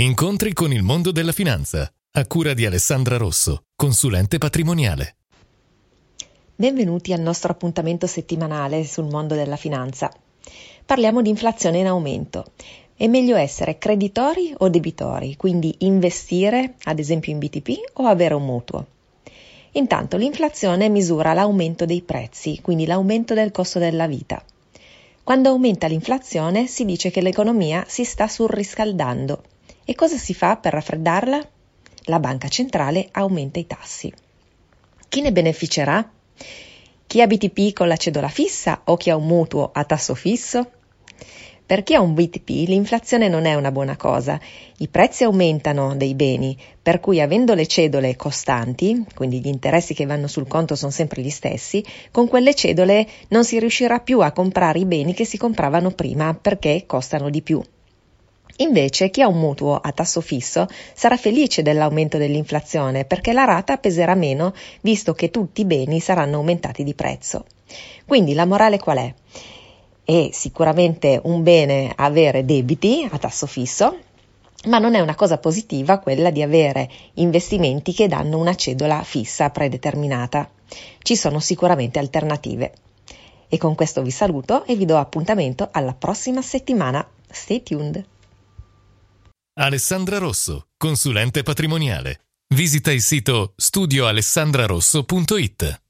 Incontri con il mondo della finanza, a cura di Alessandra Rosso, consulente patrimoniale. Benvenuti al nostro appuntamento settimanale sul mondo della finanza. Parliamo di inflazione in aumento. È meglio essere creditori o debitori, quindi investire, ad esempio in BTP, o avere un mutuo? Intanto l'inflazione misura l'aumento dei prezzi, quindi l'aumento del costo della vita. Quando aumenta l'inflazione si dice che l'economia si sta surriscaldando e cosa si fa per raffreddarla? La banca centrale aumenta i tassi. Chi ne beneficerà? Chi ha BTP con la cedola fissa o chi ha un mutuo a tasso fisso? Per chi ha un BTP l'inflazione non è una buona cosa. I prezzi aumentano dei beni, per cui avendo le cedole costanti, quindi gli interessi che vanno sul conto sono sempre gli stessi, con quelle cedole non si riuscirà più a comprare i beni che si compravano prima perché costano di più. Invece chi ha un mutuo a tasso fisso sarà felice dell'aumento dell'inflazione perché la rata peserà meno visto che tutti i beni saranno aumentati di prezzo. Quindi la morale qual è? È sicuramente un bene avere debiti a tasso fisso, ma non è una cosa positiva quella di avere investimenti che danno una cedola fissa predeterminata. Ci sono sicuramente alternative. E con questo vi saluto e vi do appuntamento alla prossima settimana. Stay tuned! Alessandra Rosso, consulente patrimoniale. Visita il sito studioalessandrarosso.it.